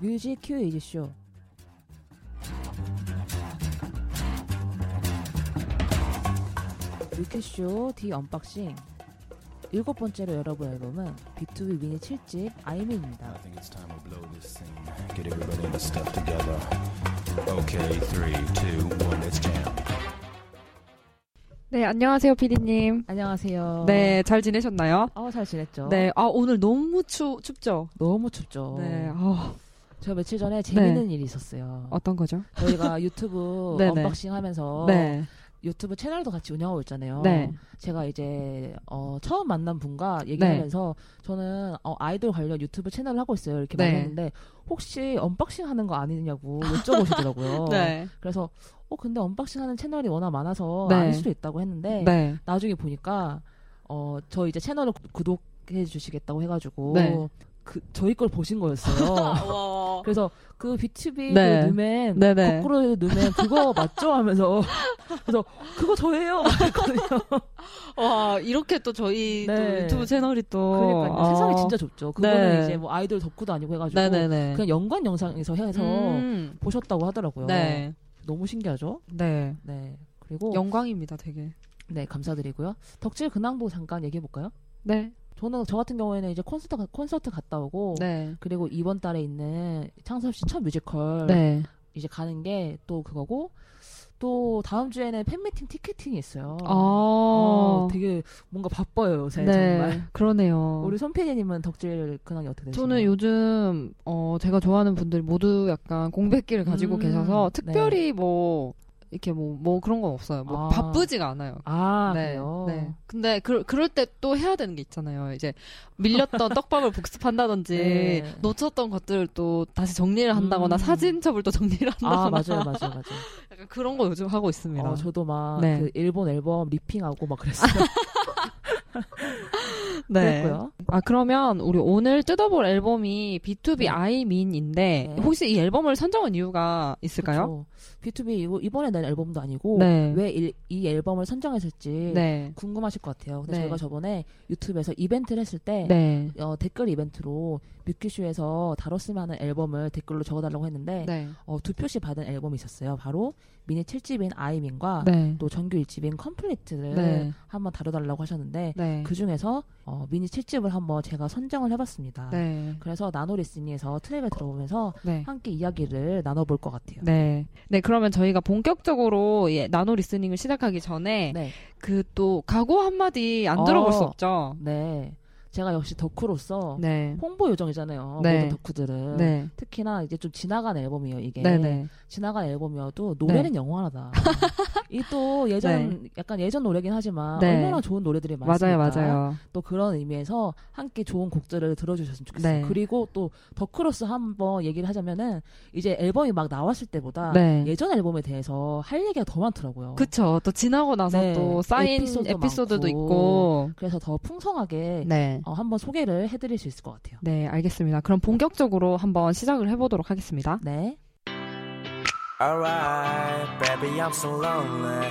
music curation show. 뮤큐쇼 The Unboxing 일곱 번째로 열어볼 앨범은 BTOB 미니 7집 I Mean입니다. I think it's time we blow this thing. Get everybody in the step together. Okay, three, two, one, let's jam. 네, 안녕하세요, 피디님. 안녕하세요. 네, 잘 지내셨나요? 어, 잘 지냈죠? 네, 아, 오늘 너무 추, 춥죠? 너무 춥죠. 네, 아, 저 며칠 전에 재밌는 일이 있었어요. 어떤 거죠? 저희가 유튜브 네네. unboxing 하면서 네, 유튜브 채널도 같이 운영하고 있잖아요. 네. 제가 이제 어, 처음 만난 분과 얘기하면서 저는 어, 아이돌 관련 유튜브 채널을 하고 있어요. 이렇게 네. 말했는데 혹시 unboxing 하는 거 아니냐고 여쭤보시더라고요. 네, 그래서 어 근데 unboxing 하는 채널이 워낙 많아서 네. 아닐 수도 있다고 했는데 네, 나중에 보니까 어 저 이제 채널을 구- 구독해 주시겠다고 해가지고 네. 그 저희 걸 보신 거였어요. 그래서 그 BTV 네. 그 누멘 네네. 거꾸로 누멘 그거 맞죠 하면서 그래서 그거 저예요. 와, 이렇게 또 저희 또 네. 유튜브 채널이 또. 그러니까 아, 세상이 진짜 좁죠. 그거는 네. 이제 뭐 아이돌 덕후도 아니고 해가지고 네네네. 그냥 연관 영상에서 해서 음, 보셨다고 하더라고요. 네, 너무 신기하죠? 네. 네. 그리고 영광입니다, 되게. 네 감사드리고요. 덕질 근황도 잠깐 얘기해 볼까요? 네, 저는 저 같은 경우에는 이제 콘서트 가- 콘서트 갔다 오고 네, 그리고 이번 달에 있는 창섭 씨 첫 뮤지컬 네. 이제 가는 게 또 그거고 또 다음 주에는 팬미팅 티켓팅이 있어요. 아, 어, 되게 뭔가 바빠요 요새 네, 정말. 그러네요. 우리 손 PD님은 덕질 근황이 어떻게 되시나요? 저는 요즘 어 제가 좋아하는 분들 모두 약간 공백기를 가지고 음, 계셔서 네. 특별히 뭐 이렇게 뭐 뭐 그런 건 없어요. 뭐 아. 바쁘지가 않아요. 아 네, 그래요. 네. 근데 그 그럴 때 또 해야 되는 게 있잖아요. 이제 밀렸던 떡밥을 복습한다든지 네. 놓쳤던 것들을 또 다시 정리를 한다거나 음. 사진첩을 또 정리를 한다거나 아 맞아요 맞아요 맞아요. 약간 그런 거 요즘 하고 있습니다. 어, 저도 막그 네. 일본 앨범 리핑하고 막 그랬어요. 네. 그랬고요. 아 그러면 우리 오늘 뜯어볼 앨범이 B2B 네. 아이민인데 네. 혹시 이 앨범을 선정한 이유가 있을까요? 그쵸. B2B 이거 이번에 낸 앨범도 아니고 네. 왜이 앨범을 선정했을지 네. 궁금하실 것 같아요. 근데 네. 저희가 저번에 유튜브에서 이벤트를 했을 때 네. 어, 댓글 이벤트로 뮤큐쇼에서 다뤘으면 하는 앨범을 댓글로 적어달라고 했는데 네. 어, 두 표씩 받은 앨범이 있었어요. 바로 미니 7집인 I Mean과 네. 또 정규 1집인 Complete를 네. 한번 다뤄달라고 하셨는데 네. 그 중에서 어, 미니 7집을 한번 제가 선정을 해봤습니다. 네. 그래서 nano listening에서 트랙을 들어보면서 네. 함께 이야기를 나눠볼 것 같아요. 네. 네, 그러면 저희가 본격적으로 예, nano listening을 시작하기 전에 네. 그또 각오 한마디 안 들어볼 어. 수 없죠. 네. 제가 역시 덕후로서 네. 홍보 요정이잖아요. 네. 모든 덕후들은. 네. 특히나 이제 좀 지나간 앨범이에요, 이게. 네, 네. 지나간 앨범이어도 노래는 영원하다. 이 또 예전 약간 예전 노래긴 하지만 네. 얼마나 좋은 노래들이 많습니까? 맞아요, 맞아요. 또 그런 의미에서 함께 좋은 곡들을 들어주셨으면 좋겠어요. 네. 그리고 또 덕후로서 한번 얘기를 하자면은 이제 앨범이 막 나왔을 때보다 네. 예전 앨범에 대해서 할 얘기가 더 많더라고요. 그쵸. 또 지나고 나서 네. 또 쌓인 에피소드도 에피소드도 많고. 있고. 그래서 더 풍성하게 네. 어, 한번 소개를 해드릴 수 있을 것 같아요. 네, 알겠습니다. 그럼 본격적으로 한번 시작을 해보도록 하겠습니다. 네. Alright, baby, I'm so lonely.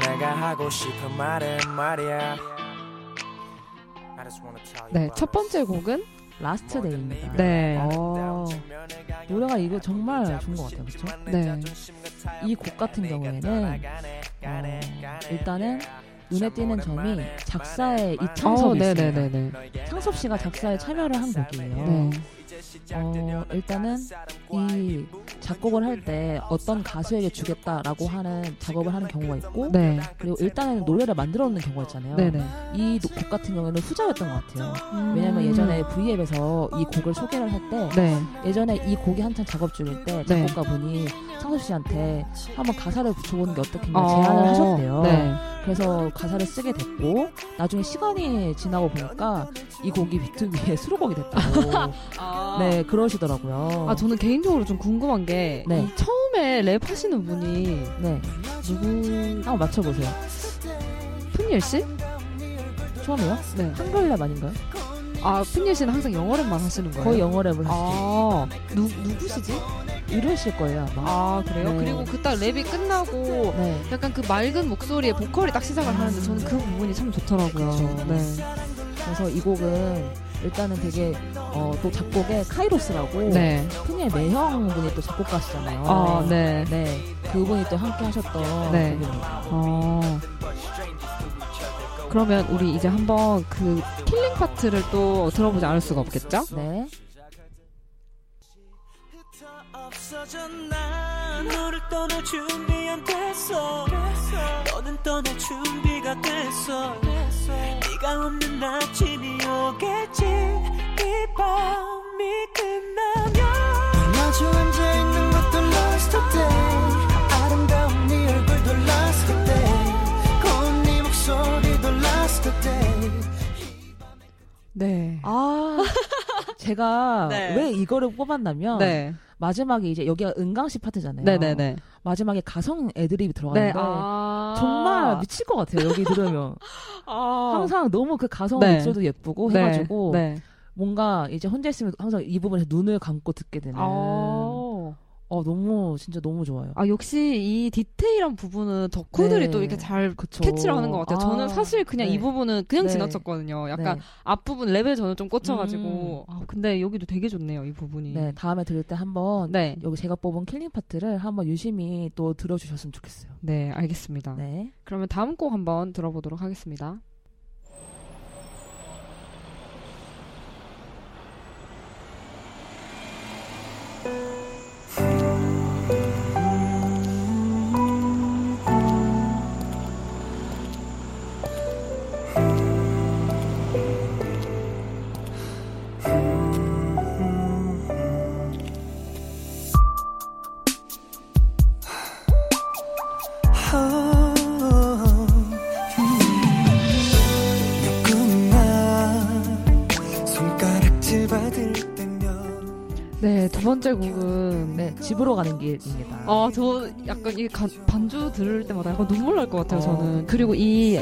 내가 하고 싶은 말은 말이야. 네, 첫 번째 곡은 Last Day입니다. 네. 어, 노래가 이거 정말 좋은 것 같아요. 그렇죠? 네. 이 곡 같은 경우에는 어, 일단은 눈에 띄는 점이 작사에 이창섭이 어, 있습니다. 네네 네 네. 창섭 씨가 작사에 참여를 한 곡이에요. 네. 어, 일단은 이 작곡을 할 때 어떤 가수에게 주겠다라고 하는 작업을 하는 경우가 있고 네. 그리고 일단은 노래를 만들어 놓는 경우가 있잖아요. 네네. 이 곡 같은 경우에는 후자였던 것 같아요. 음. 왜냐면 예전에 V앱에서 이 곡을 소개를 할때 네. 예전에 이 곡이 한창 작업 중일 때 네. 작곡가 분이 창섭 씨한테 한번 가사를 붙여보는 게 어떻겠냐 어, 제안을 하셨대요. 네. 그래서 가사를 쓰게 됐고 나중에 시간이 지나고 보니까 이 곡이 비투비의 수록곡이 됐다고 네 그러시더라고요. 아, 저는 개인적으로 좀 궁금한 게, 네. 이 처음에 랩 하시는 분이 네 누구, 한번 맞춰 보세요. 프니엘 씨? 처음이요? 네. 한글 랩 아닌가요? 아, 프니엘 씨는 항상 영어 랩만 하시는 거예요? 거의 영어 랩을 하시죠. 아, 누, 누구시지? 이러실 거예요 아마. 아, 그래요? 네. 그리고 그딱 랩이 끝나고, 네. 약간 그 맑은 목소리에 보컬이 딱 시작을 하는데 저는 그 부분이 참 좋더라고요. 그쵸. 네. 그래서 이 곡은 일단은 되게 어, 또 작곡에 카이로스라고 네. 프니엘의 매형 분이 또 작곡가시잖아요. 아, 네. 네, 그분이 또 함께 하셨던 네. 곡입니다. 어. 그러면 우리 이제 한번 그 killing part를 또 들어보지 않을 수가 없겠죠? 네. 너를 떠날 준비 안 됐어 너는 떠날 준비가 됐어 네가 없는 아침이 오겠지 이 밤이 끝나면 마주 앉아있는 것도 lost today 아름다운 네 얼굴도 lost today 고운 네 목소리도 lost today 네. 아, 제가 네. 왜 이거를 뽑았냐면 네. 마지막에 이제 여기가 은강씨 파트잖아요. 네네네. 마지막에 가성 애드립이 들어가는데 네. 아. 정말 미칠 것 같아요. 여기 들으면 아. 항상 너무 그 가성 네. 목소리도 예쁘고 네. 해가지고 네. 뭔가 이제 혼자 있으면 항상 이 부분에서 눈을 감고 듣게 되는. 아. 어 너무 진짜 너무 좋아요. 아, 역시 이 디테일한 부분은 덕후들이 네. 또 이렇게 잘 그쵸. 캐치를 하는 것 같아요. 저는 아, 사실 그냥 네. 이 부분은 그냥 네. 지나쳤거든요. 약간 네. 앞부분 랩에 저는 좀 꽂혀가지고. 음. 아, 근데 여기도 되게 좋네요, 이 부분이. 네 다음에 들을 때 한번 네. 여기 제가 뽑은 killing part를 한번 유심히 또 들어주셨으면 좋겠어요. 네, 알겠습니다. 네. 그러면 다음 곡 한번 들어보도록 하겠습니다. 두 번째 곡은 네 집으로 가는 길입니다. 아, 저 약간 이 가- 반주 들을 때마다 약간 눈물 날 것 같아요, 어. 저는. 그리고 이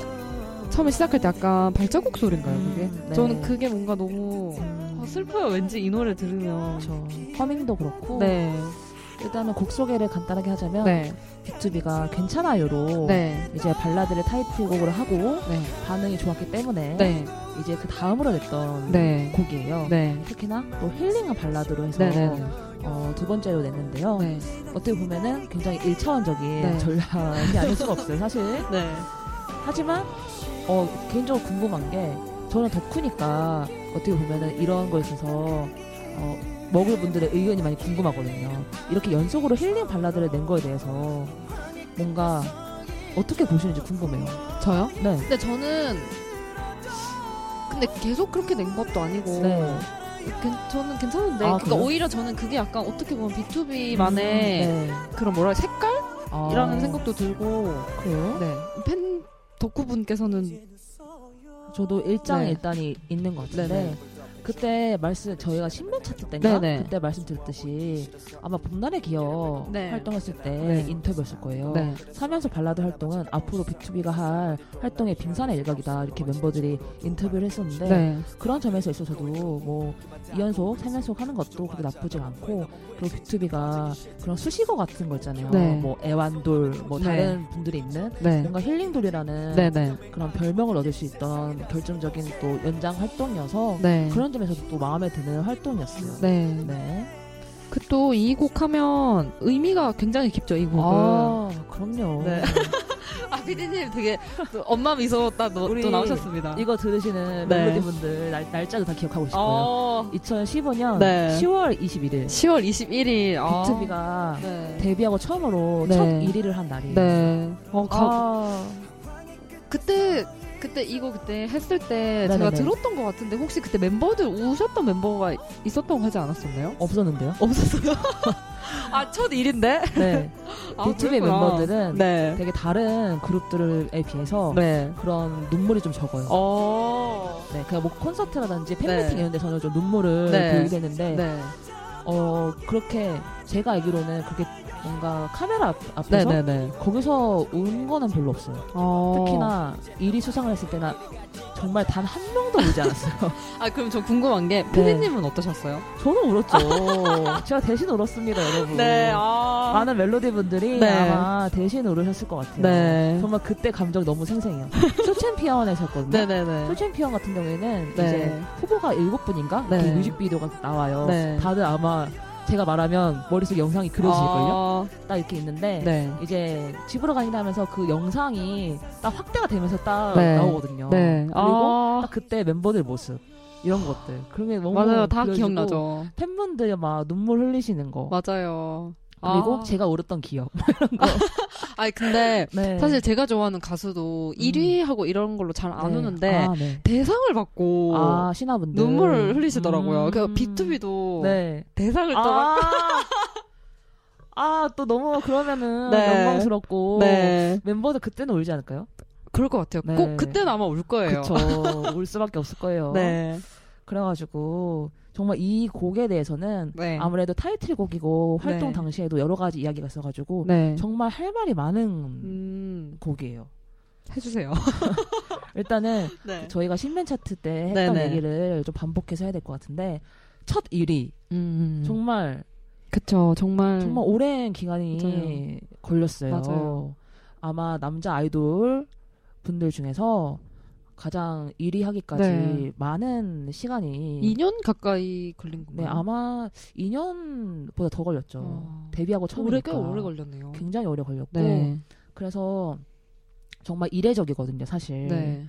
처음에 시작할 때 약간 발자국 소리인가요, 그게? 음, 네. 저는 그게 뭔가 너무 아, 슬퍼요, 왠지 이 노래 들으면. 그렇죠. 허밍도 그렇고 네, 일단은 곡 소개를 간단하게 하자면 네, B2B가 괜찮아요로 네, 이제 발라드를 타이틀곡으로 하고 네, 반응이 좋았기 때문에 네, 이제 그 다음으로 냈던 네, 곡이에요. 네, 특히나 또 힐링한 발라드로 해서 어, 두 번째로 냈는데요. 네, 어떻게 보면은 굉장히 일차원적인 네. 전략이 아닐 수가 없어요, 사실. 네, 하지만 어, 개인적으로 궁금한 게 저는 덕후니까 어떻게 보면은 이런 거에 있어서 어, 먹을 분들의 의견이 많이 궁금하거든요. 이렇게 연속으로 힐링 발라드를 낸 거에 대해서 뭔가 어떻게 보시는지 궁금해요. 저요? 네. 근데 저는 근데 계속 그렇게 낸 것도 아니고 네. 괜- 저는 괜찮은데 아, 그러니까 그래요? 오히려 저는 그게 약간 어떻게 보면 B2B만의 음, 네. 그런 뭐라 색깔이라는 아, 생각도 들고 그래요? 네. 팬 덕후분께서는 저도 일장 네. 일단이 있는 것 같은데 네네. 그때 말씀 저희가 신문 차트 때인가 네네. 그때 말씀드렸듯이 아마 봄날의 기억 네. 활동했을 때 네. 인터뷰였을 거예요. 네. 사면서 발라드 활동은 앞으로 B2B가 할 활동의 빙산의 일각이다 이렇게 멤버들이 인터뷰를 했었는데 네. 그런 점에서 있어서도 뭐 2연속, 3연속 하는 것도 그렇게 나쁘지 않고 그리고 B2B가 그런 수식어 같은 거 있잖아요. 네. 뭐 애완돌, 뭐 네. 다른 분들이 있는 네. 뭔가 힐링돌이라는 네, 네. 그런 별명을 얻을 수 있던 결정적인 또 연장 활동이어서 네. 그런 점에서도 또 마음에 드는 활동이었어요. 네. 네. 그 또 이 곡 하면 의미가 굉장히 깊죠, 이 곡은. 아, 그럼요. 네. 아, 피디님 되게 또 엄마 미소 딱 또, 나오셨습니다. 이거 들으시는 네. 멜로디분들 날, 날짜도 다 기억하고 있을 거예요. 어, 2015년 네. 10월 21일 10월 21일. 아. 비트비가 네. 데뷔하고 처음으로 네. 첫 1위를 한 날이에요. 네. 어, 가, 아, 그때 그때 이거 그때 했을 때 네네네. 제가 들었던 것 같은데 혹시 그때 멤버들 우셨던 멤버가 있었다고 하지 않았었나요? 없었는데요. 없었어요. 아, 첫 일인데? 네. 아, 비투비 그랬구나. 멤버들은 네. 되게 다른 그룹들에 비해서 네. 그런 눈물이 좀 적어요. 어. 네, 그냥 뭐 콘서트라든지 팬미팅 네. 이런 데서는 좀 눈물을 네. 보이게 되는데 네. 어 그렇게 제가 알기로는 그렇게 뭔가 카메라 앞, 앞에서 네네네. 거기서 운 거는 별로 없어요. 어. 특히나 1위 수상을 했을 때는 정말 단 한 명도 울지 않았어요. 아 그럼 저 궁금한 게 네. 피디님은 어떠셨어요? 저는 울었죠. 제가 대신 울었습니다, 여러분. 아. 많은 멜로디 분들이 네. 아마 대신 울으셨을 것 같아요. 네. 정말 그때 감정이 너무 생생해요. 쇼챔피언에서였거든요. 네네네. 쇼챔피언 같은 경우에는 네. 이제 후보가 일곱 분인가 네. 뮤직비디오가 나와요. 네. 다들 아마 제가 말하면 머릿속 에 영상이 그려지걸요. 아, 딱 이렇게 있는데 네. 이제 집으로 가는 길 하면서 그 영상이 딱 확대가 되면서 딱 네. 나오거든요. 네. 그리고 아, 딱 그때 멤버들 모습 이런 것들 그런 게 너무 맞아요. 다 그려지고 기억나죠. 팬분들 막 눈물 흘리시는 거 맞아요. 그리고 아. 제가 울었던 기억. 아니 근데 네. 사실 제가 좋아하는 가수도 1위 하고 이런 걸로 잘안 네. 우는데 아, 네. 대상을 받고 아 신화분들 눈물을 흘리시더라고요. 음. 그 B2B도 네. 대상을 또 막. 아, 또 너무 그러면은 네. 영광스럽고 네. 멤버들 그때는 울지 않을까요? 그럴 것 같아요. 네. 꼭 그때는 아마 울 거예요. 그쵸. 울 수밖에 없을 거예요. 네. 그래가지고 정말 이 곡에 대해서는 네. 아무래도 타이틀곡이고 활동 네. 당시에도 여러 가지 이야기가 있어가지고 네. 정말 할 말이 많은 음, 곡이에요. 해주세요. 일단은 네. 저희가 신맨 차트 때 했던 네네. 얘기를 좀 반복해서 해야 될 것 같은데 첫 1위 음, 정말 그쵸. 정말. 정말 오랜 기간이 맞아요. 걸렸어요. 맞아요. 아마 남자 아이돌 분들 중에서 가장 1위 하기까지 네. 많은 시간이 2년 가까이 걸린 건가요? 네 아마 2년보다 더 걸렸죠. 어. 데뷔하고 오래 처음이니까 꽤 오래 걸렸네요. 굉장히 오래 걸렸고 네. 그래서 정말 이례적이거든요, 사실. 네.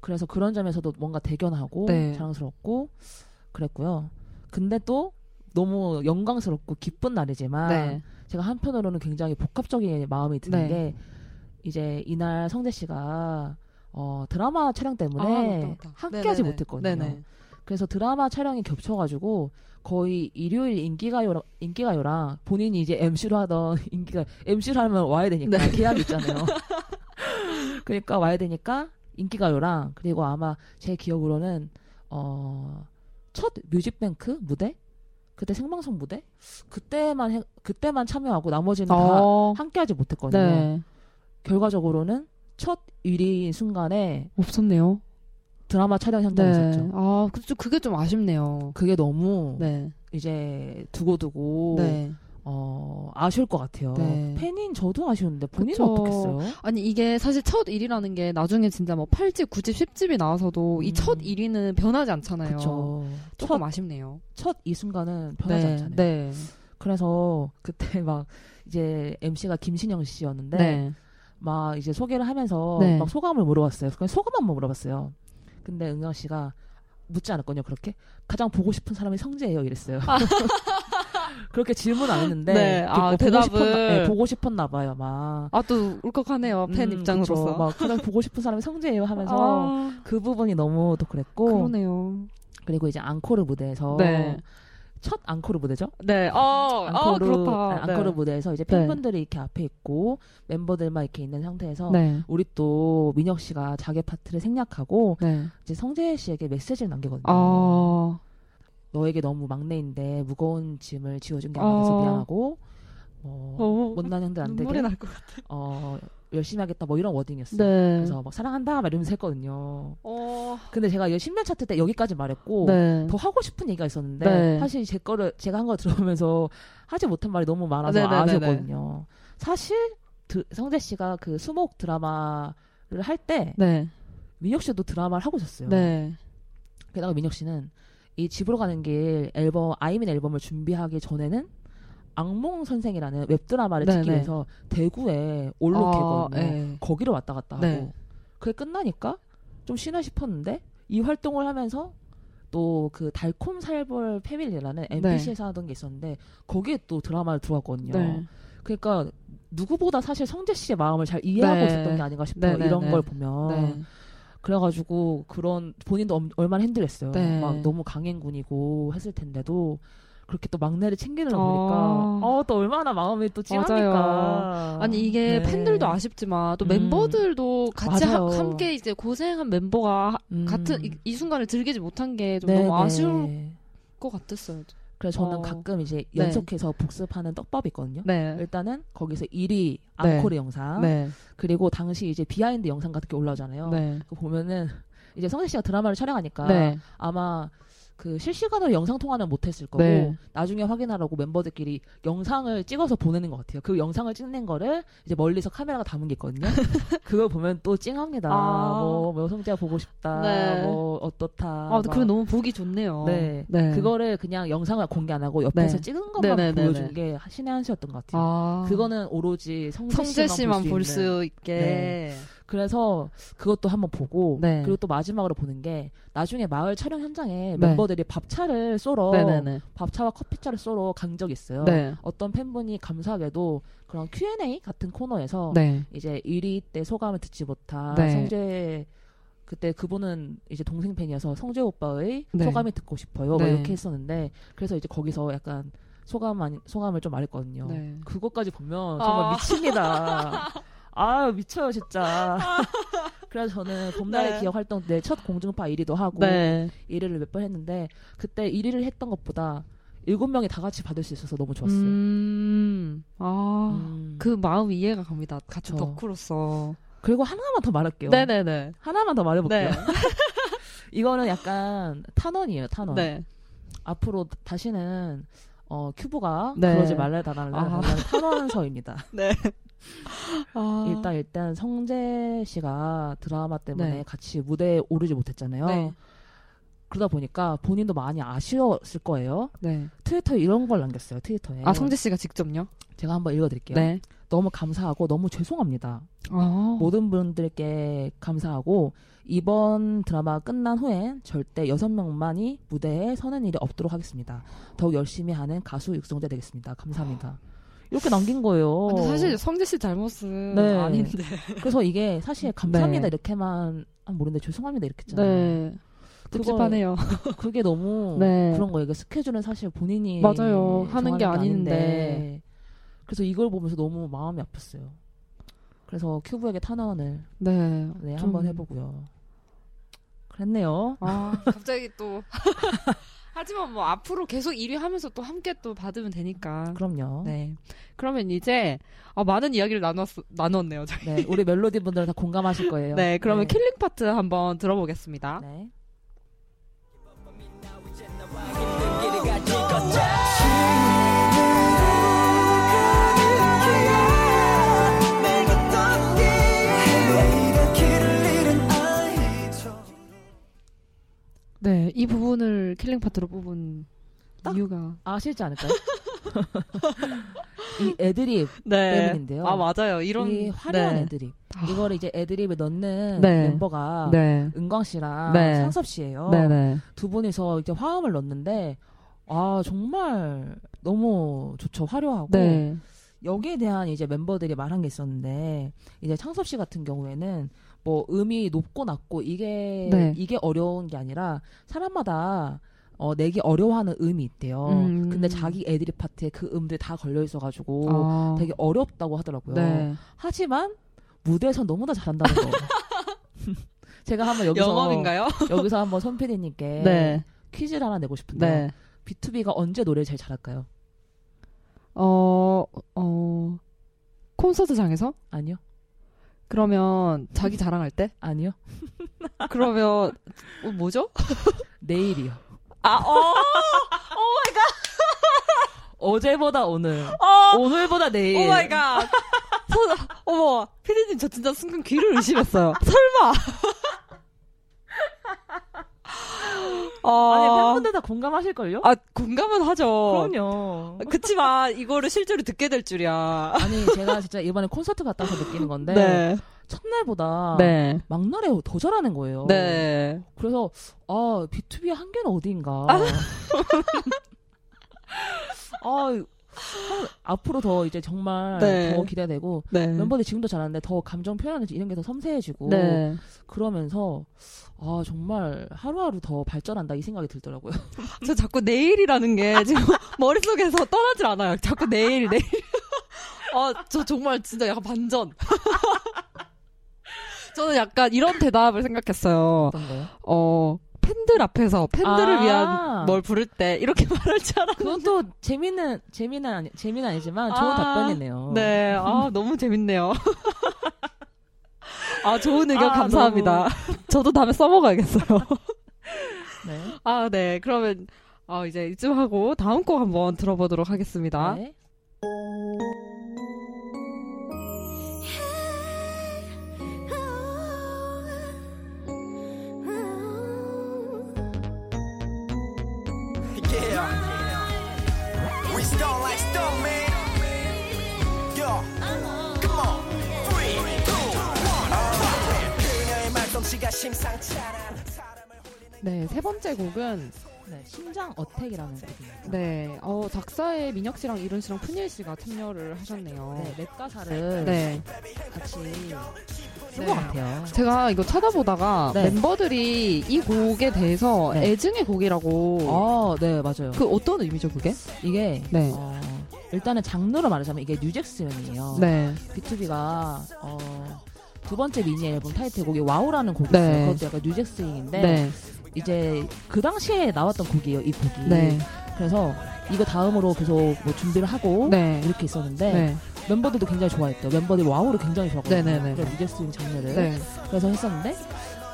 그래서 그런 점에서도 뭔가 대견하고 네. 자랑스럽고 그랬고요. 근데 또 너무 영광스럽고 기쁜 날이지만 네. 제가 한편으로는 굉장히 복합적인 마음이 드는 네. 게 이제 이날 성재 씨가 어, 드라마 촬영 때문에 아, 맞다, 맞다. 함께하지. 못했거든요. 네네. 그래서 드라마 촬영이 겹쳐가지고 거의 일요일 인기가요 인기가요랑 본인이 이제 MC로 하던 인기가 MC로 하면 와야 되니까 네. 계약이 있잖아요. 그러니까 와야 되니까 인기가요랑 그리고 아마 제 기억으로는 어, 첫 뮤직뱅크 무대 그때 생방송 무대 그때만 해- 그때만 참여하고 나머지는 다 어, 함께하지 못했거든요. 네. 결과적으로는 첫 1위 순간에 없었네요. 드라마 촬영 현장에 네. 있었죠. 아, 그- 좀 그게 좀 아쉽네요. 그게 너무 네. 이제 두고두고 네. 어, 아쉬울 것 같아요. 네. 팬인 저도 아쉬운데 본인은 그쵸. 어떻겠어요? 아니 이게 사실 첫 1위라는 게 나중에 진짜 뭐 8집, 9집, 10집이 나와서도 이 음. 첫 1위는 변하지 않잖아요. 그쵸. 조금 첫, 아쉽네요. 첫 이 순간은 변하지 네. 않잖아요. 네. 그래서 그때 막 이제 MC가 김신영 씨였는데 네. 막 이제 소개를 하면서 네. 막 소감을 물어봤어요. 그냥 소감 한번 물어봤어요. 근데 은경 씨가 묻지 않았거든요. 그렇게 가장 보고 싶은 사람이 성재예요. 이랬어요. 그렇게 질문 안 했는데 네. 아, 뭐 보고 대답을. 싶었나, 네, 보고 싶었나 봐요. 막 아, 또 울컥하네요. 팬 음, 입장으로서. 그쵸. 막 가장 보고 싶은 사람이 성재예요 하면서 아, 그 부분이 너무 또 그랬고 그러네요. 그리고 이제 앙코르 무대에서 네. 첫 앙코르 무대죠. 네. 어, 아, 앙코르 그렇다. 네, 앙코르 네. 무대에서 이제 네. 팬분들이 이렇게 앞에 있고 멤버들만 이렇게 있는 상태에서 네. 우리 또 민혁 씨가 자기 파트를 생략하고 네. 이제 성재 씨에게 메시지를 남기거든요. 아, 너에게 너무 막내인데 무거운 짐을 지어준 게 어. 미안하고 어, 어, 못난 형들 안 눈물이 되게 날것 같아. 어, 열심히 하겠다 뭐 이런 워딩이었어요. 네. 그래서 막 사랑한다 막 이러면서 했거든요. 어, 근데 제가 이 10년 차트 때 여기까지 말했고 네. 더 하고 싶은 얘기가 있었는데 네. 사실 제 거를 제가 한거 들어오면서 하지 못한 말이 너무 많아서 네네네네. 아쉬웠거든요. 사실 드- 성재 씨가 그 수목 드라마를 할때 네. 민혁 씨도 드라마를 하고 있었어요. 네. 게다가 민혁 씨는 이 집으로 가는 길 앨범 아이민 앨범을 준비하기 전에는 악몽 선생이라는 웹드라마를 네네. 찍기 위해서 대구에 아, 올로케거든요. 네. 거기로 왔다 갔다 하고 네. 그게 끝나니까 좀 쉬나 싶었는데 이 활동을 하면서 또 그 달콤 살벌 패밀리라는 MBC에서 하던 게 있었는데 거기에 또 드라마를 들어갔거든요. 네. 그러니까 누구보다 사실 성재 씨의 마음을 잘 이해하고 네. 있었던 게 아닌가 싶어요. 네, 네, 이런 네. 걸 보면 네. 그래가지고 그런 본인도 엄- 얼마나 힘들겠어요. 네. 막 너무 강행군이고 했을 텐데도 그렇게 또 막내를 챙기는 거 아. 보니까 어 또 얼마나 마음이 또 찡합니까. 맞아요. 아니 이게 네. 팬들도 아쉽지만 또 음. 멤버들도 같이 하-. 함께 이제 고생한 멤버가 하- 음. 같은 이, 이 순간을 즐기지 못한 게좀 네, 너무 네. 아쉬울 것 같았어요. 그래서 저는 어. 가끔 이제 네. 연속해서 복습하는 떡밥이 있거든요. 네. 일단은 거기서 1위 네. 앙코르 영상 네. 그리고 당시 이제 behind 영상 같은 게 올라오잖아요. 네. 그 보면은 이제 성재 씨가 드라마를 촬영하니까 네. 아마 그 실시간으로 영상 통화는 못했을 거고 네. 나중에 확인하라고 멤버들끼리 영상을 찍어서 보내는 것 같아요. 그 영상을 찍는 거를 이제 멀리서 카메라가 담은 게 있거든요. 그걸 보면 또 찡합니다. 아. 뭐, 뭐 성재가 보고 싶다. 네. 뭐 어떻다. 아, 막. 그럼 너무 보기 좋네요. 네. 네. 그거를 그냥 영상을 공개 안 하고 옆에서 네. 찍은 것만 네, 네, 네, 보여준 네. 게 신의 한 수였던 것 같아요. 아. 그거는 오로지 성재, 성재 씨만 볼. 수 있게. 네. 그래서 그것도 한번 보고 네. 그리고 또 마지막으로 보는 게 나중에 마을 촬영 현장에 네. 멤버들이 밥차를 쏘러 네네네. 밥차와 커피차를 쏘러 간 적이 있어요. 네. 어떤 팬분이 감사하게도 그런 Q&A 같은 코너에서 네. 이제 1위 때 소감을 듣지 못한 네. 성재 그때 그분은 이제 동생 팬이어서 성재 오빠의 네. 소감이 듣고 싶어요. 뭐 네. 이렇게 했었는데 그래서 이제 거기서 약간 소감 아니, 소감을 좀 말했거든요. 네. 그것까지 보면 정말 아. 미칩니다. 아 미쳐요 진짜. 그래서 저는 봄날의 네. 기억 활동 때 첫 공중파 1위도 하고 네. 1위를 몇 번 했는데 그때 1위를 했던 것보다 일곱 명이 다 같이 받을 수 있어서 너무 좋았어요. 음. 아. 음. 그 마음 이해가 갑니다. 같은 그쵸. 덕후로서. 그리고 하나만 더 말할게요. 네네네. 하나만 더 말해볼게요. 네. 이거는 약간 탄원이에요, 탄원. 네. 앞으로 다시는 어, 큐브가 네. 그러지 말래달라는 아. 탄원서입니다. 네. 아. 일단 일단 성재 씨가 드라마 때문에 네. 같이 무대에 오르지 못했잖아요. 네. 그러다 보니까 본인도 많이 아쉬웠을 거예요. 네. 트위터에 이런 걸 남겼어요. 트위터에. 아, 성재 씨가 직접요? 제가 한번 읽어드릴게요. 네. 너무 감사하고 너무 죄송합니다. 아. 모든 분들께 감사하고 이번 드라마 끝난 후엔 절대 여섯 명만이 무대에 서는 일이 없도록 하겠습니다. 더욱 열심히 하는 가수 육성자 되겠습니다. 감사합니다. 이렇게 남긴 거예요. 근데 사실 성재 씨 잘못은 네. 아닌데. 그래서 이게 사실 감사합니다 네. 이렇게만 아, 모르는데 죄송합니다 이렇게 했잖아요. 네. 찝찝하네요. 그게 너무 네. 그런 거예요. 이게 스케줄은 사실 본인이 맞아요. 하는 게 정하는 아닌데. 그래서 이걸 보면서 너무 마음이 아팠어요. 그래서 큐브에게 탄원을 네. 네, 좀- 한번 해보고요. 그랬네요. 아, 갑자기 또. 하지만 뭐 앞으로 계속 1위 하면서 또 함께 또 받으면 되니까. 그럼요. 네. 네. 그러면 이제 아, 많은 이야기를 나눴 나눴네요. 저희. 우리 멜로디 분들 다 공감하실 거예요. 네, 그러면 네. killing part 한번 들어보겠습니다. 네. 네, 이 부분을 killing part로 뽑은 딱- 이유가 아시지 않을까요? 이 애드립 네. 때문인데요. 아 맞아요. 이런 이 화려한 네. 애드립. 아. 이거를 이제 애드립에 넣는 네. 멤버가 네. 은광 씨랑 네. 창섭 씨예요. 네, 네. 두 분이서 이제 화음을 넣는데 아 정말 너무 좋죠. 화려하고 네. 여기에 대한 이제 멤버들이 말한 게 있었는데 이제 창섭 씨 같은 경우에는 뭐 음이 높고 낮고 이게 네. 이게 어려운 게 아니라 사람마다 어, 내기 어려워하는 음이 있대요. 음. 근데 자기 애드립 파트에 그 음들 다 걸려 있어가지고 아. 되게 어렵다고 하더라고요. 네. 하지만 무대에서 너무나 잘한다는 거. 제가 한번 여기서 영업인가요? 여기서 한번 손 PD님께 네. 퀴즈를 하나 내고 싶은데 네. 요 B2B가 언제 노래를 제일 잘할까요? 어, 어, 콘서트장에서? 아니요, 그러면 자기 자랑할 때? 아니요, 그러면 어, 뭐죠? 내일이요. 아, 어, 어제보다 오늘, 어, 오늘보다 내일. oh my God. 서, 어머, 피디님 저 진짜 순간 귀를 의심했어요. 설마. 아, 아니 팬분들 다 공감하실걸요? 아, 공감은 하죠. 그럼요. 그치만 이거를 실제로 듣게 될 줄이야. 아니 제가 진짜 이번에 콘서트 갔다 와서 느끼는 건데 네. 첫날보다 네. 막날에 더 잘하는 거예요. 네. 그래서 아 B2B의 한계는 어디인가. 아, 한- 앞으로 더 이제 정말 네. 더 기대되고 네. 멤버들 지금도 잘하는데 더 감정 표현하는 이런 게 더 섬세해지고 네. 그러면서 아 정말 하루하루 더 발전한다 이 생각이 들더라고요. 저 자꾸 내일이라는 게 지금 머릿속에서 떠나질 않아요. 자꾸 내일, 내일. 아, 저 정말 진짜 약간 반전. 저는 약간 이런 대답을 생각했어요. 어떤 거요? 어, 팬들 앞에서 팬들을 아. 위한 뭘 부를 때 이렇게 말할 줄 알아. 그건 또 재미는 재미는 아니 재미는 아니지만 좋은 아, 답변이네요. 네, 아 너무 재밌네요. 아 좋은 의견 아, 감사합니다. 저도 다음에 써먹어야겠어요. 네. 아 네, 그러면 아 이제 이쯤 하고 다음 곡 한번 들어보도록 하겠습니다. 네. 네, 세 번째 곡은 네. 심장 attack이라는 곡입니다. 네, 어 작사에 민혁 씨랑 일훈 씨랑 프니엘 씨가 참여를 하셨네요. 네, 랩 가사를 네. 같이 쓴 네. 것 같아요. 제가 이거 찾아보다가 네. 멤버들이 이 곡에 대해서 네. 애증의 곡이라고 아, 네, 맞아요. 그 어떤 의미죠 그게? 이게 네. 어, 일단은 장르로 말하자면 이게 new jack swing이에요. 네. BTOB가 어, 두 번째 미니 앨범 타이틀곡이 WOW라는 곡이 있어요. 네. 그것도 약간 new jack swing인데 네. 이제 그 당시에 나왔던 곡이에요. 이 곡이. 네. 그래서 이거 다음으로 계속 뭐 준비를 하고 네. 이렇게 있었는데 네. 멤버들도 굉장히 좋아했대요. 멤버들이 WOW를 굉장히 좋아하거든요. 네네네. 그런 new jack swing 장르를. 네. 그래서 했었는데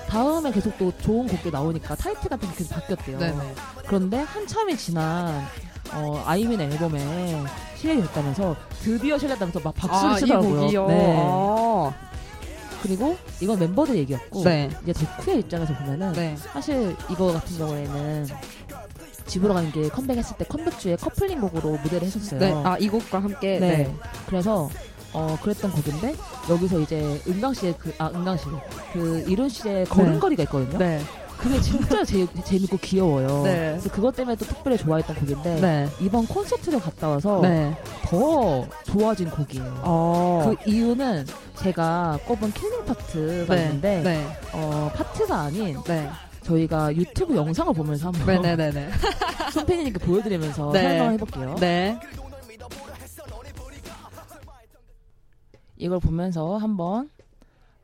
다음에 계속 또 좋은 곡들 나오니까 타이틀 같은 게 계속 바뀌었대요. 네. 네. 그런데 한참이 지난 어, I Mean 앨범에 실력이 됐다면서 드디어 실렸다면서 막 박수를 아, 이 치더라고요. 곡이요. 네. 아. 그리고 이건 멤버들 얘기였고 네. 이제 덕후의 입장에서 보면은 네. 사실 이거 같은 경우에는 집으로 가는 길 컴백했을 때 컴백주에 커플링 곡으로 무대를 했었어요. 네. 아, 이 곡과 함께 네. 네. 그래서 어 그랬던 곡인데 여기서 이제 은강 씨의 그아 은강 씨그 이룬 씨의 걸음걸이가 있거든요. 네. 그게 진짜 재, 재밌고 귀여워요. 네. 그래서 그것 때문에 또 특별히 좋아했던 곡인데 네. 이번 콘서트를 갔다 와서 네. 더 좋아진 곡이에요. 어. 그 이유는 제가 꼽은 killing part가 네. 있는데 네. 어, 파트가 아닌 네. 저희가 유튜브 영상을 보면서 한번 네. 네. 네. 손팬이니까 보여드리면서 네. 설명을 해볼게요. 네. 이걸 보면서 한번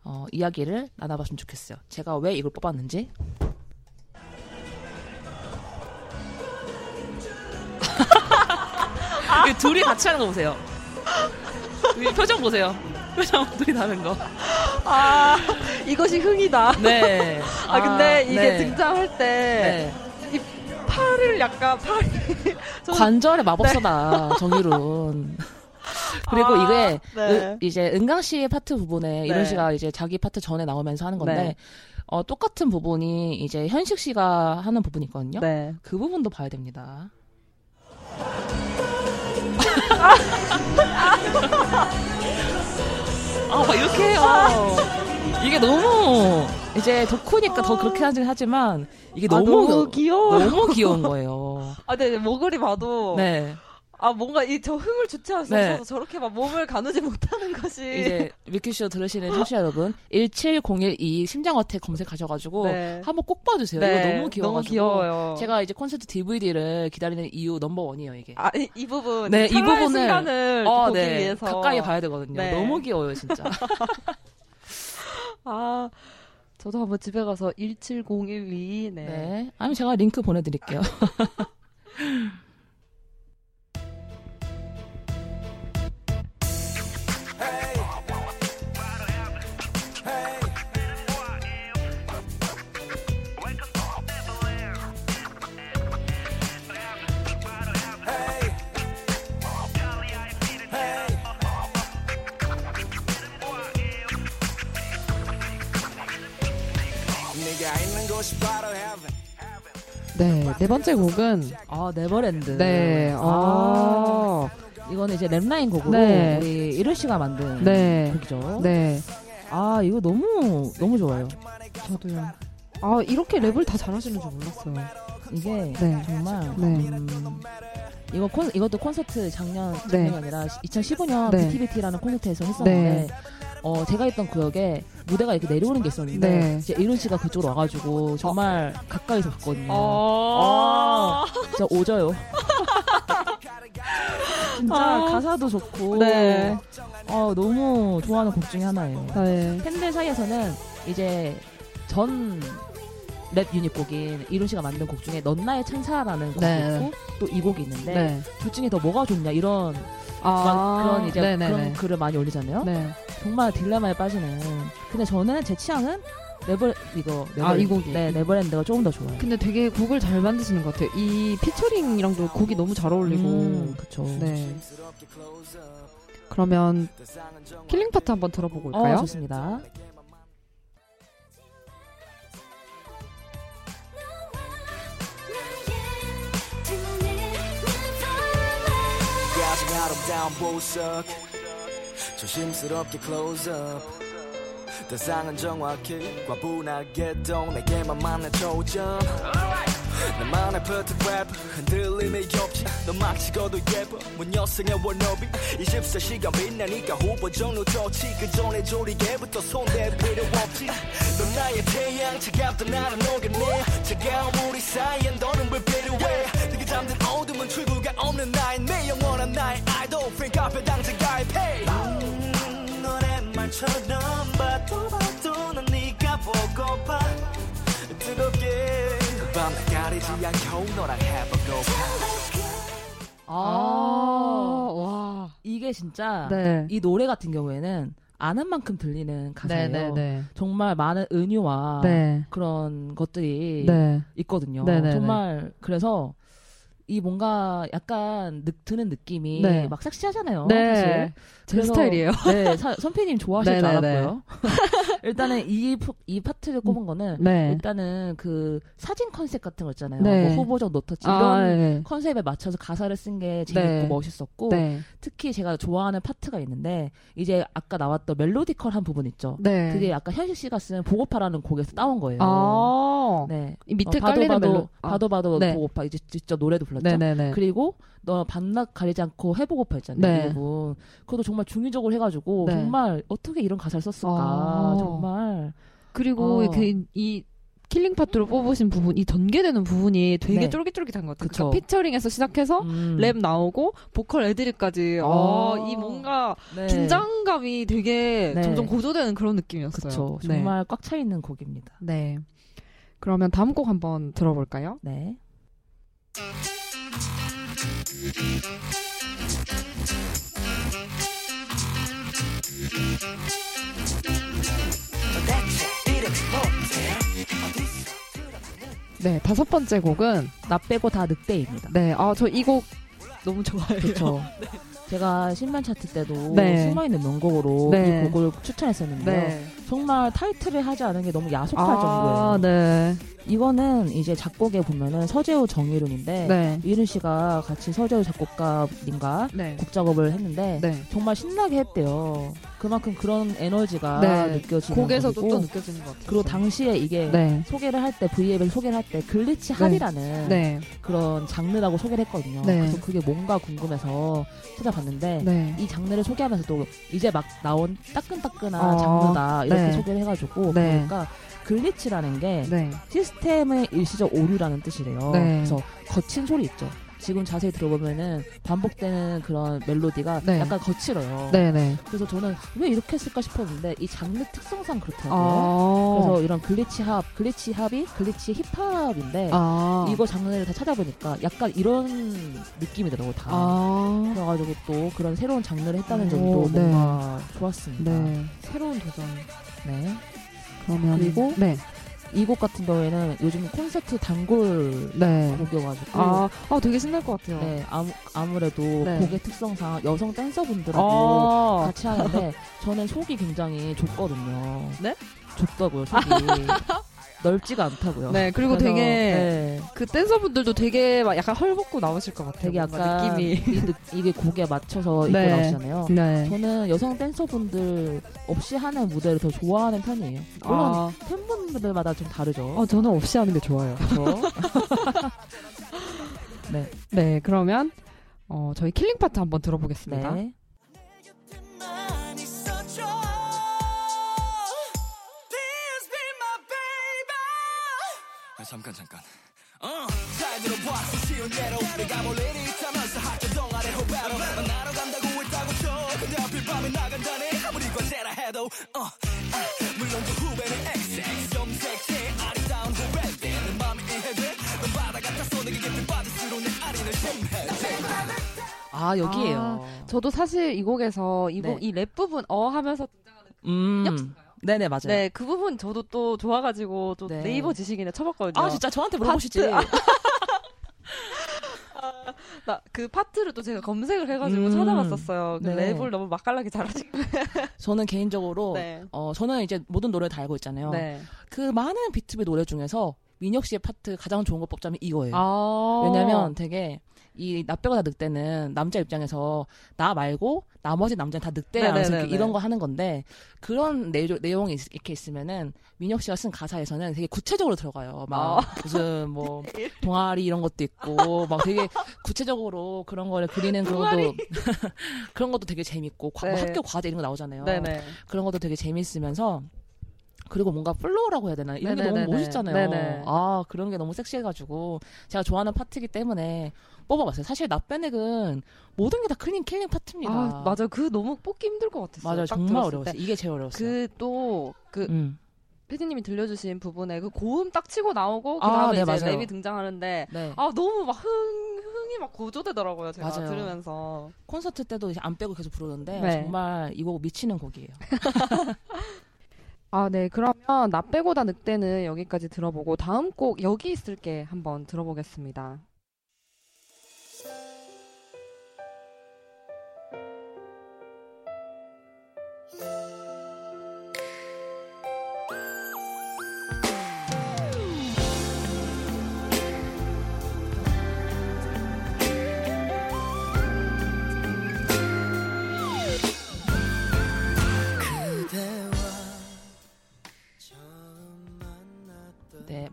어, 이야기를 나눠봤으면 좋겠어요. 제가 왜 이걸 뽑았는지. 이 둘이 같이 하는 거 보세요. 이 표정 보세요. 표정 둘이 다른 거. 아, 이것이 흥이다. 네. 아, 근데 이게 네. 등장할 때 네. 팔을 약간 팔이 좀- 관절의 마법사다 정유론. 그리고 아, 이게 네. 으- 이제 은강 씨의 파트 부분에 이런 네. 씨가 이제 자기 파트 전에 나오면서 하는 건데 네. 어, 똑같은 부분이 이제 현식 씨가 하는 부분이 있거든요. 네. 그 부분도 봐야 됩니다. 아, 막 이렇게 해요. 이게 너무 이제 덕후니까 더 그렇게 하긴 하지만 이게 아, 너무 너무 귀여워. 너무 귀여운 거예요. 아, 네, 목걸이 봐도 네. 아 뭔가 이 저 흥을 주체할 수 네. 없어서 저렇게 막 몸을 가누지 못하는 것이 이제 위키쇼 들으시는 청취자 여러분 17012 심장어택 검색하셔가지고 네. 한번 꼭 봐주세요. 네, 이거 너무 귀여워가지고 너무 귀여워요. 제가 이제 콘서트 DVD를 기다리는 이유 넘버 원이에요 이게. 아, 이, 이 부분 네, 이 부분을- 순간을 어, 보기 네. 위해서 가까이 봐야 되거든요. 네. 너무 귀여워요 진짜. 아 저도 한번 집에 가서 17012 네. 네. 아니면 제가 링크 보내드릴게요. 번째 곡은 아 네버랜드. 네. 아, 아. 이거는 이제 랩라인 곡으로 네. 우리 이루 씨가 만든 네. 곡이죠. 네. 아 이거 너무 너무 좋아요. 저도요. 아, 이렇게 랩을 다 잘하시는 줄 몰랐어요. 이게 네. 정말 네. 음, 이거 콘 이것도 콘서트 작년 네. 작년이 아니라 2015년 네. BTBT라는 콘서트에서 했었는데 어 제가 있던 구역에 무대가 이렇게 내려오는 게 있었는데 네. 이제 이룬 씨가 그쪽으로 와가지고 정말 가까이서 봤거든요. 아. 진짜 오져요. 진짜 아. 가사도 좋고 네. 어, 너무 좋아하는 곡 중에 하나예요. 네. 팬들 사이에서는 이제 전 랩 유닛 곡인 일훈 씨가 만든 곡 중에 넌 나의 천사라는 곡이 네. 있고 또 이 곡이 있는데 네. 둘 중에 더 뭐가 좋냐 이런 아, 그런 이제 네네네. 그런 글을 많이 올리잖아요. 네. 정말 딜레마에 빠지는. 근데 저는 제 취향은 Never 이거 Never 아, 이 곡이. 네 Neverland가 조금 더 좋아요. 근데 되게 곡을 잘 만드시는 것 같아요. 이 featuring이랑도 곡이 너무 잘 어울리고. 음, 그쵸. 네. 그러면 killing part 한번 들어보고 올까요? 어, 좋습니다. 아름다운 보석 조심스럽게 close up. 대상은 정확히 과분하게도 내게만 맞는 초점 나만의 perfect rap 흔들림이 없지. 넌 막 찍어도 예뻐. 모든 여성의 워너비 24시간 빛나니까 후보 정도 좋지. 그 전에 조리개부터 손댈 필요 없지. 넌 나의 태양 차갑던 나를 녹여내 차가운 우리 사이엔 너는 왜 필요해? 네가 잠든 어둠은 출구가 없는 나의 내 영원한 나의 아이돌. Think 앞에 당장 가입해. 음, 말처럼 봐도 봐도 난 네가 보고파 뜨겁게 밤 가리지 않고 너랑 해보고파 아, 아, 와. 이게 진짜 네. 이 노래 같은 경우에는 아는 만큼 들리는 가사예요. 네네네. 정말 많은 은유와 네. 그런 것들이 네. 있거든요. 정말 그래서 이 뭔가 약간 느, 드는 느낌이 네. 막 섹시하잖아요. 네. 사실. 제 그래서- 스타일이에요. 네, 사- 선배님 좋아하실 줄. 알았고요. 일단은 이, 푸- 이 파트를 꼽은 거는 네. 일단은 그 사진 컨셉 같은 거 있잖아요. 네. 뭐 후보적 no touch 이런 아, 네. 컨셉에 맞춰서 가사를 쓴 게 재밌고 네. 멋있었고 네. 특히 제가 좋아하는 파트가 있는데 이제 아까 나왔던 melodical한 부분 있죠. 네. 그게 아까 현식 씨가 쓴 보고파라는 곡에서 따온 거예요. 아. 네. 이 밑에 어, 봐도 깔리는 봐도 멜로. 아. 봐도 봐도 네. 보고파 이제 직접 노래도 불 렀죠. 네네네. 그리고 너 밤낮 가리지 않고 해보고파 있잖아요. 네. 그것도 정말 중의적으로 해가지고 네. 정말 어떻게 이런 가사를 썼을까. 아. 정말 그리고 어. 그, 이 killing part로 뽑으신 부분, 이 전개되는 부분이 되게 네. 쫄깃쫄깃한 것 같아요. 그쵸. 그러니까 피처링에서 시작해서 음. 랩 나오고 보컬 애드립까지 아. 어, 이 뭔가 네. 긴장감이 되게 네. 점점 고조되는 그런 느낌이었어요. 그쵸. 네. 정말 꽉 차 있는 곡입니다. 네. 그러면 다음 곡 한번 들어볼까요? 네. 네, 다섯 번째 곡은 나 빼고 다 늑대입니다. 네, 아 저 이 곡 너무 좋아해요. 그렇죠. 제가 신만 차트 때도 네. 숨어있는 명곡으로 네. 이 곡을 추천했었는데요. 네. 정말 타이틀을 하지 않은 게 너무 야속할 아, 정도예요. 네. 이거는 이제 작곡에 보면은 서재우 정일훈인데 네. 일훈 씨가 같이 서재우 작곡가님과 네. 곡 작업을 했는데 네. 정말 신나게 했대요. 그만큼 그런 에너지가 네. 느껴지는 곡에서도 곡이고 또 느껴지는 것 같아요. 그리고 당시에 이게 네. 소개를 할 때 V앱을 소개를 할 때 glitch hop이라는 네. 그런 장르라고 소개를 했거든요. 네. 그래서 그게 뭔가 궁금해서 찾아봤는데 네. 이 장르를 소개하면서도 이제 막 나온 따끈따끈한 어, 장르다 이렇게 네. 소개를 해가지고 네. 그러니까 glitch라는 게 네. 시스템의 일시적 오류라는 뜻이래요. 네. 그래서 거친 소리 있죠. 지금 자세히 들어보면은 반복되는 그런 멜로디가 네. 약간 거칠어요. 네, 네. 그래서 저는 왜 이렇게 했을까 싶었는데 이 장르 특성상 그렇더라고요. 아. 그래서 이런 glitch hop, glitch hop이 glitch 힙합인데 아. 이거 장르를 다 찾아보니까 약간 이런 느낌이더라고 다. 아. 그래가지고 또 그런 새로운 장르를 했다는 오, 점도 네. 뭔가 좋았습니다. 네. 새로운 도전. 네. 그러면 그리고 네. 이 곡 같은 경우에는 요즘 콘서트 단골 네. 곡이어가지고 아, 아 되게 신날 것 같아요. 네, 아무, 아무래도 네. 곡의 특성상 여성 댄서분들하고 아. 같이 하는데 저는 속이 굉장히 좁거든요. 네? 좁다고요, 속이. 넓지가 않다고요. 네, 그리고 그래서, 되게 네, 그 댄서분들도 되게 막 약간 헐벗고 나오실 것 같아요. 되게 약간 느낌이. 이 느- 이게 곡에 맞춰서 입고 네. 나오시잖아요. 네. 저는 여성 댄서분들 없이 하는 무대를 더 좋아하는 편이에요. 물론 아, 팬분들마다 좀 다르죠. 어, 저는 없이 하는 게 좋아요. 그렇죠? 네, 그러면 어, 저희 killing part 한번 들어보겠습니다. 네. 잠깐 잠깐 잘 들어봐 수시운 대로 내가 볼 일이 있다면서 학교 동아리 후배로 만나러 간다고 했다고 쳐 근데 하필 밤에 나간다니 아무리 과제라 해도 어, 아. 물론 그 후배는 XX 염색체 아리따운 후배인데 내 맘이 이해돼? 넌 바다 같아서 내게 깊이 빠질수록 내 아린을 심해 아 여기에요. 아. 저도 사실 이 곡에서 이곡이랩 네. 부분 어 하면서 등장하는 그 음. 네네 맞아요. 네, 그 부분 저도 또 좋아가지고 또 네. 네이버 지식인에 쳐봤거든요. 아 진짜 저한테 물어보시지. 파트. 나그 파트를 또 제가 검색을 해가지고 음. 찾아봤었어요. 그 네. 랩을 너무 맛깔나게 잘하시고. 저는 개인적으로 네. 어 저는 이제 모든 노래를 다 알고 있잖아요. 네. 그 많은 비트비 노래 중에서 민혁 씨의 파트 가장 좋은 거 뽑자면 이거예요. 아. 왜냐면 되게 이나 빼고 다 늑대는 남자 입장에서 나 말고 나머지 남자는 다 늑대라면서 네네네네. 이런 거 하는 건데 그런 내용, 내용이 있- 이렇게 있으면은 민혁 씨가 쓴 가사에서는 되게 구체적으로 들어가요. 막 아. 무슨 뭐 동아리 이런 것도 있고 막 되게 구체적으로 그런 거를 그리는 그런 것도. 그런 것도 되게 재밌고 과- 뭐 네. 학교 과제 이런 거 나오잖아요. 네네. 그런 것도 되게 재밌으면서 그리고 뭔가 flow라고 해야 되나 이런 게 너무 네네네네. 멋있잖아요. 네네. 아 그런 게 너무 섹시해가지고 제가 좋아하는 파트이기 때문에 뽑아봤어요. 사실 나빼늑은 모든 게 다 clean killing part입니다. 아, 맞아요. 그 너무 뽑기 힘들 것 같았어요. 맞아요. 딱 정말 어려웠어요. 때. 이게 제일 어려웠어요. 그 또, 그, 음. 피디님이 들려주신 부분에 그 고음 딱 치고 나오고, 그 아, 다음에 네, 이제 맞아요. 랩이 등장하는데, 네. 아, 너무 막 흥, 흥이 막 고조되더라고요. 제가 맞아요. 들으면서. 콘서트 때도 이제 안 빼고 계속 부르는데 네. 정말 이 곡 미치는 곡이에요. 아, 네. 그러면 나 빼고 다 늑대는 여기까지 들어보고 다음 곡 여기 있을게 한번 들어보겠습니다.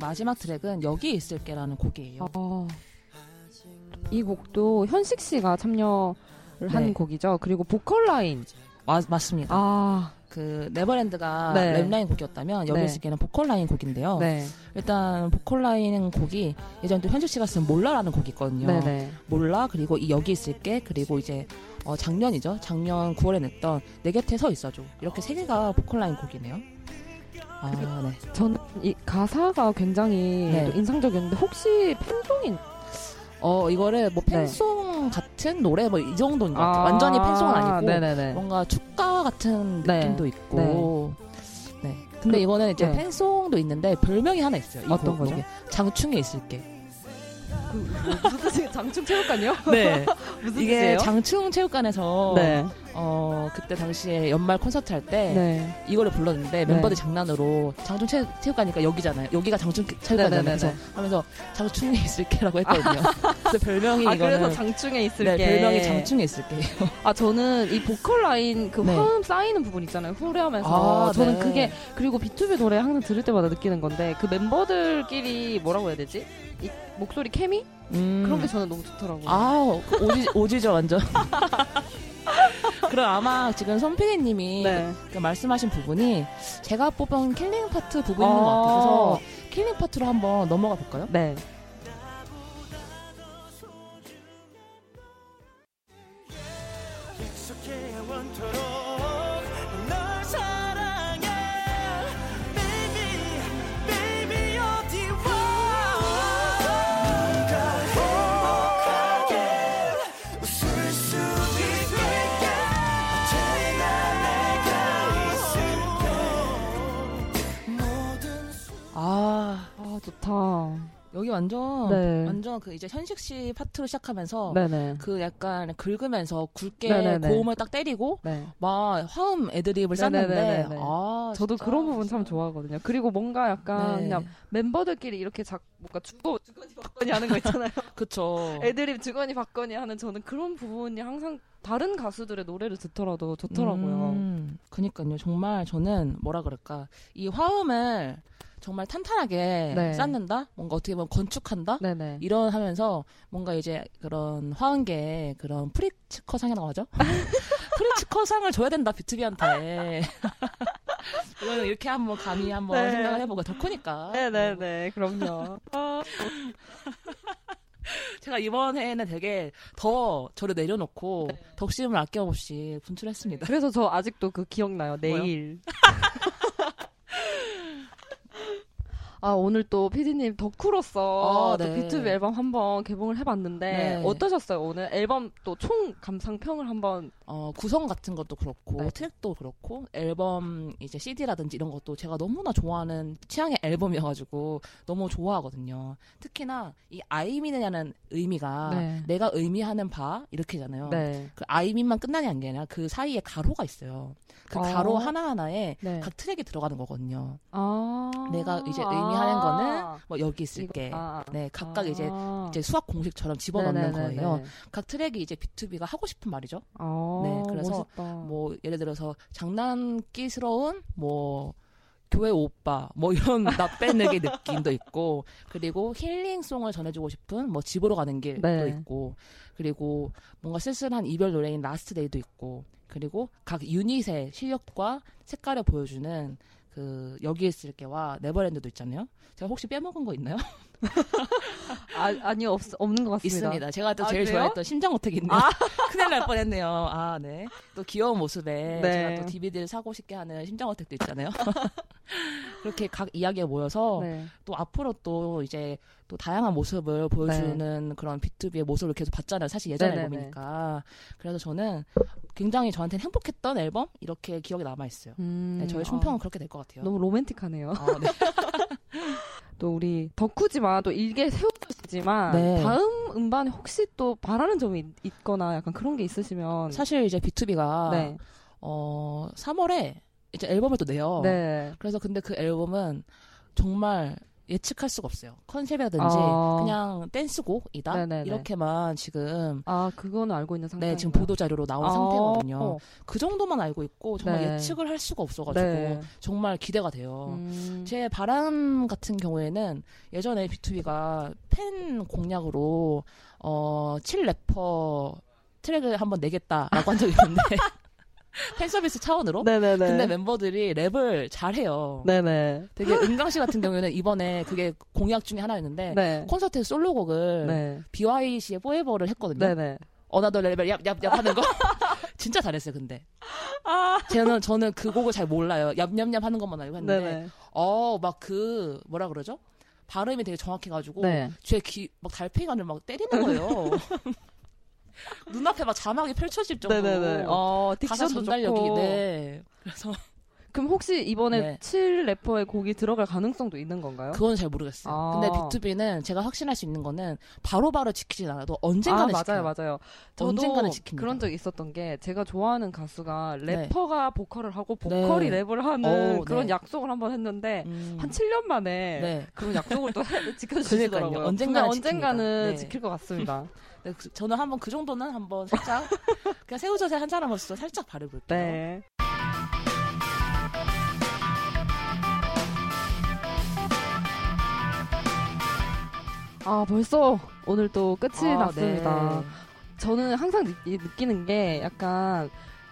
마지막 트랙은 여기 있을게라는 곡이에요. 어, 이 곡도 현식 씨가 참여를 한 네. 곡이죠. 그리고 보컬 라인. 마- 맞습니다. 아, 그 Never Land가 네. 랩 라인 곡이었다면 여기 네. 있을게는 보컬 라인 곡인데요. 네. 일단 보컬 라인 곡이 예전에 또 현식 씨가 쓴 몰라라는 곡이 있거든요. 네네. 몰라 그리고 이 여기 있을게 그리고 이제 어, 작년이죠. 작년 9월에 냈던 내 곁에 서 있어줘. 이렇게 세 개가 보컬 라인 곡이네요. 아 네. 저는 이 가사가 굉장히 네. 또 인상적이었는데 혹시 팬종인 어 이거를 뭐 네. 팬송 같은 노래 뭐 이 정도인 것 같아요. 완전히 팬송은 아니고 네네네. 뭔가 축가 같은 네. 느낌도 있고. 네. 근데 이거는 이제 네. 팬송도 있는데 별명이 하나 있어요. 이 어떤 곡- 거죠? 곡에. 장충에 있을게. 그, 뭐, 무슨 뜻이에요? 장충 체육관이요? 네. 무슨 이게 뜻이에요? 장충 체육관에서 네. 어 그때 당시에 연말 콘서트 할때 네. 이거를 불렀는데 네. 멤버들 장난으로 장충 체, 체육관이니까 여기잖아요. 여기가 장충 체육관이잖아요. 네네네네. 그래서 하면서 장충에 있을게라고 했거든요. 그래서 별명이 아, 이거는 그래서 장충에 있을게. 네, 별명이 장충에 있을게요. 아, 저는 이 보컬 라인 그 네. 화음 쌓이는 부분 있잖아요. 후렴에서. 아, 저는 네. 그게, 그리고 B2B 노래 항상 들을 때마다 느끼는 건데, 그 멤버들끼리 뭐라고 해야 되지? 이 목소리 케미? 음. 그런 게 저는 너무 좋더라고요. 아, 오지, 오지죠, 완전. 그럼 아마 지금 손피디님이 네. 그 말씀하신 부분이 제가 뽑은 killing part 부분인 아. 것 같아요. 그래서 killing part로 한번 넘어가 볼까요? 네. 익숙해 영원토록 좋다. 여기 완전, 네. 완전 그 이제 현식 씨 파트로 시작하면서 네네. 그 약간 긁으면서 굵게 네네네. 고음을 딱 때리고 네. 막 화음 애드립을 쌌는데. 아, 저도 진짜. 그런 부분 참 좋아하거든요. 그리고 뭔가 약간 네. 그냥 멤버들끼리 이렇게 작 뭔가 주거 주거니 받거니 하는 거 있잖아요. 그쵸. 애드립 주거니 받거니 하는 저는 그런 부분이 항상 다른 가수들의 노래를 듣더라도 좋더라고요. 음, 그니까요. 정말 저는 뭐라 그럴까. 이 화음을 정말 탄탄하게 네. 쌓는다? 뭔가 어떻게 보면 건축한다? 네네. 이런 하면서 뭔가 이제 그런 화음계 그런 프리츠커 상이라고 하죠? 프리츠커 상을 줘야 된다, 비투비한테. 이거는 이렇게 한번 감히 한번 네. 생각을 해보고 덕후니까. 네네네. 그럼요. 아, 제가 이번에는 되게 더 저를 내려놓고 네. 덕심을 아낌없이 분출했습니다. 그래서 저 아직도 그 기억나요. 내일. 아, 오늘 또 피디님 덕후로서 아, 또 네. 비투비 앨범 한번 개봉을 해봤는데 네. 어떠셨어요? 오늘 앨범 또 총 감상평을 한번 어, 구성 같은 것도 그렇고 네. 트랙도 그렇고 앨범 이제 CD라든지 이런 것도 제가 너무나 좋아하는 취향의 앨범이어가지고 너무 좋아하거든요. 특히나 이 아이민이라는 의미가 네. 내가 의미하는 바 이렇게잖아요. 네. 그 아이민만 끝나는 게 아니라 그 사이에 가로가 있어요. 그 어. 가로 하나 하나에 네. 각 트랙이 들어가는 거거든요. 아. 내가 이제 의미하는 아. 거는 뭐 여기 있을게. 아. 네, 각각 아. 이제 이제 수학 공식처럼 집어넣는 네네네네. 거예요. 각 트랙이 이제 비투비가 하고 싶은 말이죠. 아, 네, 그래서 멋있다. 뭐 예를 들어서 장난기스러운 뭐 교회 오빠 뭐 이런 나빼내기 느낌도 있고 그리고 힐링송을 전해주고 싶은 뭐 집으로 가는 길도 네. 있고 그리고 뭔가 쓸쓸한 이별 노래인 Last Day도 있고 그리고 각 유닛의 실력과 색깔을 보여주는 그 여기 있을게와 Never Land도 있잖아요. 제가 혹시 빼먹은 거 있나요? 아, 아니요, 없, 없는 것 같습니다. 있습니다. 제가 또 아, 제일 그래요? 좋아했던 심장 attack이 있네요. 아. 큰일 날 뻔했네요. 아, 네. 또 귀여운 모습에 네. 제가 또 DVD를 사고 싶게 하는 심장 attack도 있잖아요. 그렇게 각 이야기가 모여서 네. 또 앞으로 또 이제 또 다양한 모습을 보여주는 그런 B2B의 모습을 계속 봤잖아요. 사실 예전 네네네. 앨범이니까. 그래서 저는 굉장히 저한테는 행복했던 앨범 이렇게 기억에 남아 있어요. 음, 네, 저의 아, 총평은 그렇게 될 것 같아요. 너무 로맨틱하네요. 아, 네. 또 우리 덕후지만 또 일개 세우시지만 네. 다음 음반에 혹시 또 바라는 점이 있, 거나 약간 그런 게 있으시면 사실 이제 B2B가 네. 어 3월에 이제 앨범을 또 내요. 네. 그래서 근데 그 앨범은 정말 예측할 수가 없어요. 컨셉이라든지 아. 그냥 댄스곡이다 네네네. 이렇게만 지금 아, 그거는 알고 있는 상태. 네 지금 보도 자료로 나온 상태거든요. 어. 그 정도만 알고 있고 정말 네. 예측을 할 수가 없어가지고 네. 정말 기대가 돼요. 음. 제 바람 같은 경우에는 예전에 BTOB가 팬 공약으로 어, 7래퍼 트랙을 한번 내겠다라고 한 적이 있는데 팬 서비스 차원으로 네네네. 근데 멤버들이 랩을 잘해요. 네네. 되게 은광 씨 같은 경우에는 이번에 그게 공약 중에 하나였는데 네. 콘서트 솔로곡을 네. BYC의 포에버를 했거든요. 네네. another level 얍얍얍 하는 거 진짜 잘했어요. 근데 아. 저는 저는 그 곡을 잘 몰라요. 얍얍얍 하는 것만 알고 했는데 네네. 어막 그 뭐라 그러죠? 발음이 되게 정확해가지고 네. 제 귀 막 달팽이관을 막 때리는 거예요. 눈앞에 막 자막이 펼쳐질 정도로 네네네. 어, 가사 전달력이 좋고. 네. 그래서 그럼 혹시 이번에 네. 7 래퍼의 곡이 들어갈 가능성도 있는 건가요? 그건 잘 모르겠어요. 아. 근데 B2B는 제가 확신할 수 있는 거는 바로바로 지키진 않아도 아, 언젠가는 맞아요, 지켜요. 맞아요. 저도 언젠가는 지킵니다. 그런 적이 있었던 게 제가 좋아하는 가수가 네. 래퍼가 보컬을 하고 보컬이 네. 랩을 하는 오, 그런 네. 약속을 한번 했는데 음. 한 7년 만에 네. 그런 약속을 또 해- 지켜주시더라고요. 언젠가는 언젠가는. 네. 지킬 것 같습니다. 네, 그- 저는 한번 그 정도는 한번 살짝 그냥 새우젓에 한 사람으로서 살짝 바르볼게요. 네. 아, 벌써 오늘 또 끝이 아, 났습니다. 네. 저는 항상 느, 느끼는 게 약간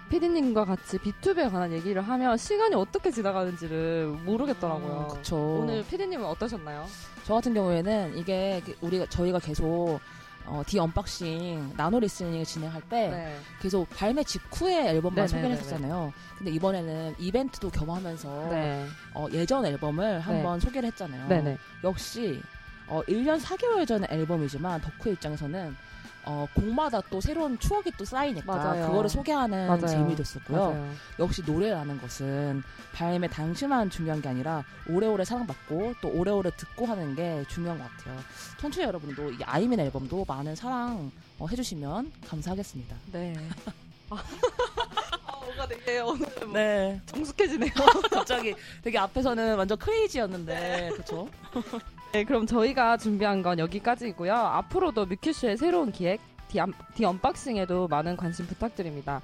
피디님과 같이 BTOB에 관한 얘기를 하면 시간이 어떻게 지나가는지를 모르겠더라고요. 음, 그쵸. 오늘 피디님은 어떠셨나요? 저 같은 경우에는 이게 그 우리가 저희가 계속 어, The Unboxing Nano Listening을 진행할 때 네. 계속 발매 직후에 앨범만 네네네네. 소개를 했었잖아요. 근데 이번에는 이벤트도 겸하면서 네. 어, 예전 앨범을 한번 소개를 했잖아요. 네네. 역시 어, 1년 4개월 전의 앨범이지만 덕후 입장에서는 어, 곡마다 또 새로운 추억이 또 쌓이니까 맞아요. 그거를 소개하는 맞아요. 재미도 있었고요. 맞아요. 역시 노래라는 것은 발매 당시만 중요한 게 아니라 오래오래 사랑받고 또 오래오래 듣고 하는 게 중요한 것 같아요. 청취자 여러분도 이 아이민 앨범도 많은 사랑 어, 해주시면 감사하겠습니다. 네. 아, 뭔가 되게 오늘 뭐 네, 정숙해지네요. 갑자기 되게 앞에서는 완전 crazy였는데 그렇죠? 네, 그럼 저희가 준비한 건 여기까지고요. 앞으로도 뮤큐쇼의 새로운 기획 The, Un- The Unboxing에도 많은 관심 부탁드립니다.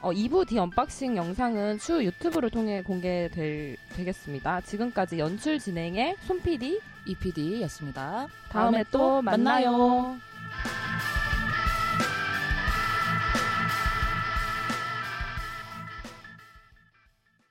어, 2부 The Unboxing 영상은 추후 유튜브를 통해 공개되겠습니다. 지금까지 연출 진행의 손PD EPD였습니다. 다음에 또 만나요.